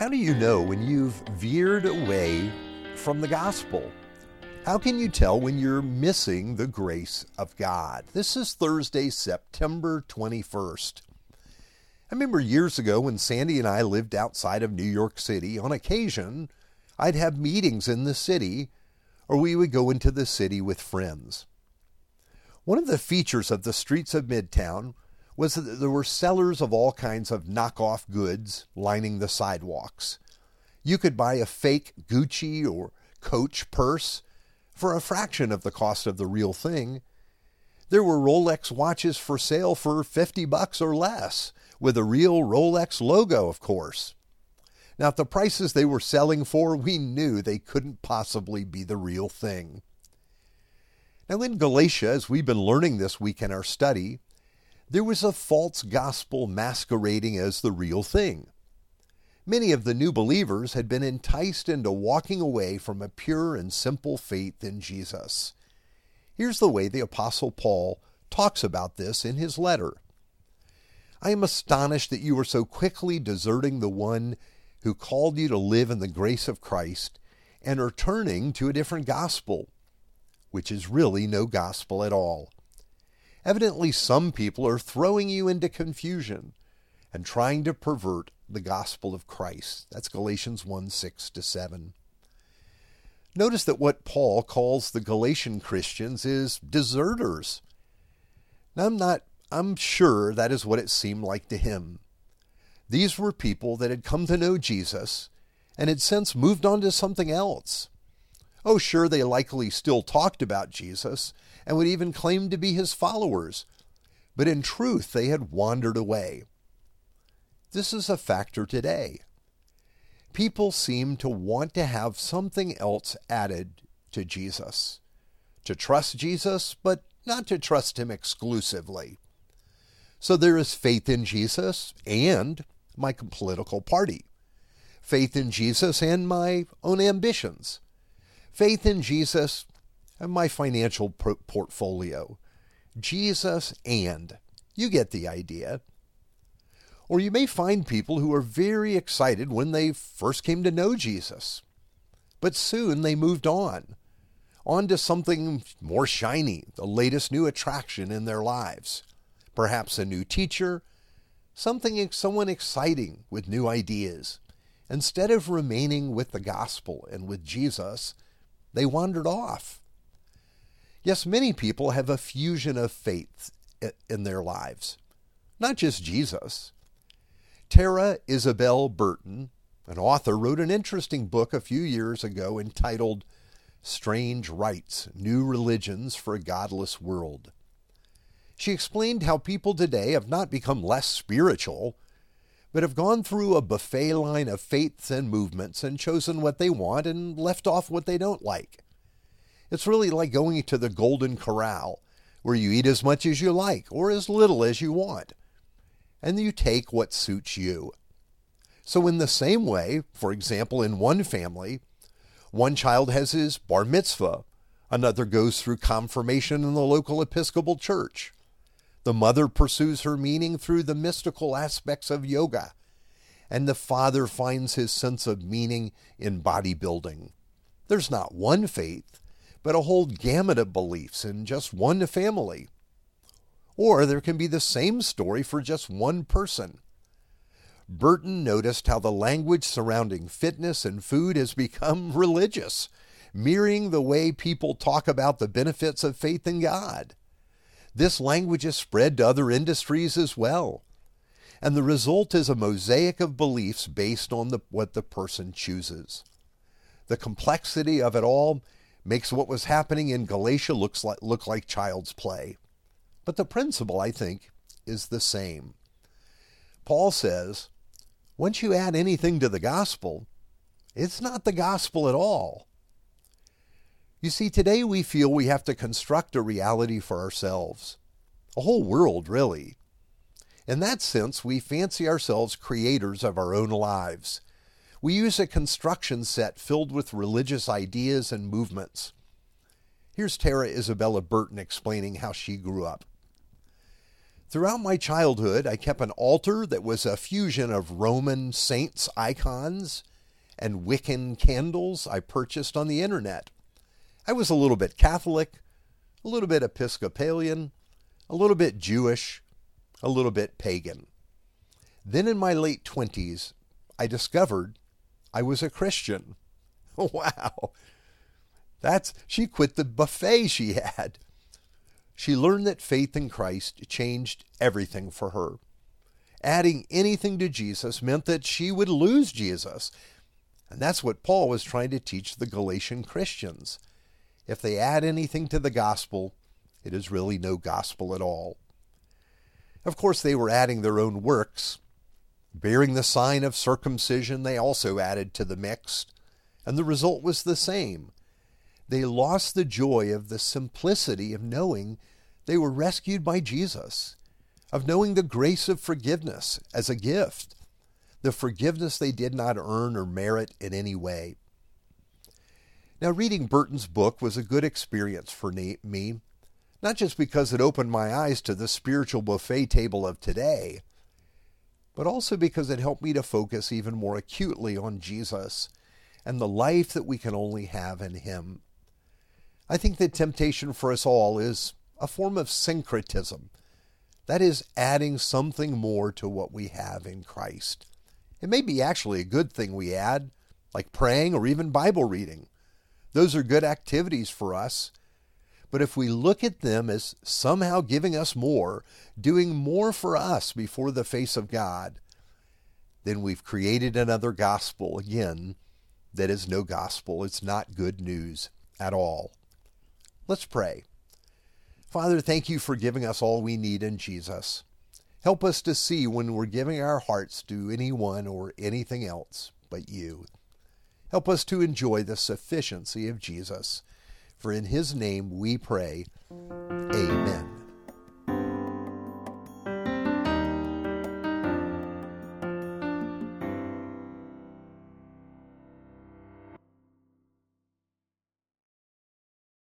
How do you know when you've veered away from the gospel? How can you tell when you're missing the grace of God? This is Thursday, September 21st. I remember years ago when Sandy and I lived outside of New York City, on occasion, I'd have meetings in the city, or we would go into the city with friends. One of the features of the streets of Midtown was that there were sellers of all kinds of knockoff goods lining the sidewalks. You could buy a fake Gucci or Coach purse for a fraction of the cost of the real thing. There were Rolex watches for sale for 50 bucks or less, with a real Rolex logo, of course. Now, at the prices they were selling for, we knew they couldn't possibly be the real thing. Now, in Galatia, as we've been learning this week in our study, there was a false gospel masquerading as the real thing. Many of the new believers had been enticed into walking away from a pure and simple faith in Jesus. Here's the way the Apostle Paul talks about this in his letter. I am astonished that you are so quickly deserting the one who called you to live in the grace of Christ and are turning to a different gospel, which is really no gospel at all. Evidently, some people are throwing you into confusion and trying to pervert the gospel of Christ. That's Galatians 1 6 to 7. Notice that what Paul calls the Galatian Christians is deserters. Now, I'm not, I'm sure that is what it seemed like to him. These were people that had come to know Jesus and had since moved on to something else. Oh, sure, they likely still talked about Jesus and would even claim to be his followers, but in truth they had wandered away. This is a factor today. People seem to want to have something else added to Jesus. To trust Jesus, but not to trust him exclusively. So there is faith in Jesus and my political party, faith in Jesus and my own ambitions, faith in Jesus and my financial portfolio. Jesus and. You get the idea. Or you may find people who are very excited when they first came to know Jesus, but soon they moved on, on to something more shiny, the latest new attraction in their lives. Perhaps a new teacher, something someone exciting with new ideas. Instead of remaining with the gospel and with Jesus, they wandered off. Yes, many people have a fusion of faith in their lives, not just Jesus. Tara Isabel Burton, an author, wrote an interesting book a few years ago entitled Strange Rites New Religions for a Godless World. She explained how people today have not become less spiritual, but have gone through a buffet line of faiths and movements and chosen what they want and left off what they don't like. It's really like going to the Golden Corral, where you eat as much as you like or as little as you want, and you take what suits you. So, in the same way, for example, in one family, one child has his bar mitzvah, another goes through confirmation in the local Episcopal church. The mother pursues her meaning through the mystical aspects of yoga, and the father finds his sense of meaning in bodybuilding. There's not one faith, but a whole gamut of beliefs in just one family. Or there can be the same story for just one person. Burton noticed how the language surrounding fitness and food has become religious, mirroring the way people talk about the benefits of faith in God. This language is spread to other industries as well. And the result is a mosaic of beliefs based on the, what the person chooses. The complexity of it all makes what was happening in Galatia looks like, look like child's play. But the principle, I think, is the same. Paul says, once you add anything to the gospel, it's not the gospel at all. You see, today we feel we have to construct a reality for ourselves, a whole world, really. In that sense, we fancy ourselves creators of our own lives we use a construction set filled with religious ideas and movements. Here's Tara Isabella Burton explaining how she grew up. Throughout my childhood, I kept an altar that was a fusion of Roman saints' icons and Wiccan candles I purchased on the internet. I was a little bit Catholic, a little bit Episcopalian, a little bit Jewish, a little bit pagan. Then in my late 20s, I discovered I was a Christian. wow. That's she quit the buffet she had. She learned that faith in Christ changed everything for her. Adding anything to Jesus meant that she would lose Jesus. And that's what Paul was trying to teach the Galatian Christians. If they add anything to the gospel, it is really no gospel at all. Of course, they were adding their own works. Bearing the sign of circumcision, they also added to the mix, and the result was the same. They lost the joy of the simplicity of knowing they were rescued by Jesus, of knowing the grace of forgiveness as a gift, the forgiveness they did not earn or merit in any way. Now, reading Burton's book was a good experience for me, not just because it opened my eyes to the spiritual buffet table of today, but also because it helped me to focus even more acutely on Jesus and the life that we can only have in Him. I think the temptation for us all is a form of syncretism. That is, adding something more to what we have in Christ. It may be actually a good thing we add, like praying or even Bible reading. Those are good activities for us. But if we look at them as somehow giving us more, doing more for us before the face of God, then we've created another gospel again that is no gospel. It's not good news at all. Let's pray. Father, thank you for giving us all we need in Jesus. Help us to see when we're giving our hearts to anyone or anything else but you. Help us to enjoy the sufficiency of Jesus. For in his name we pray. Amen.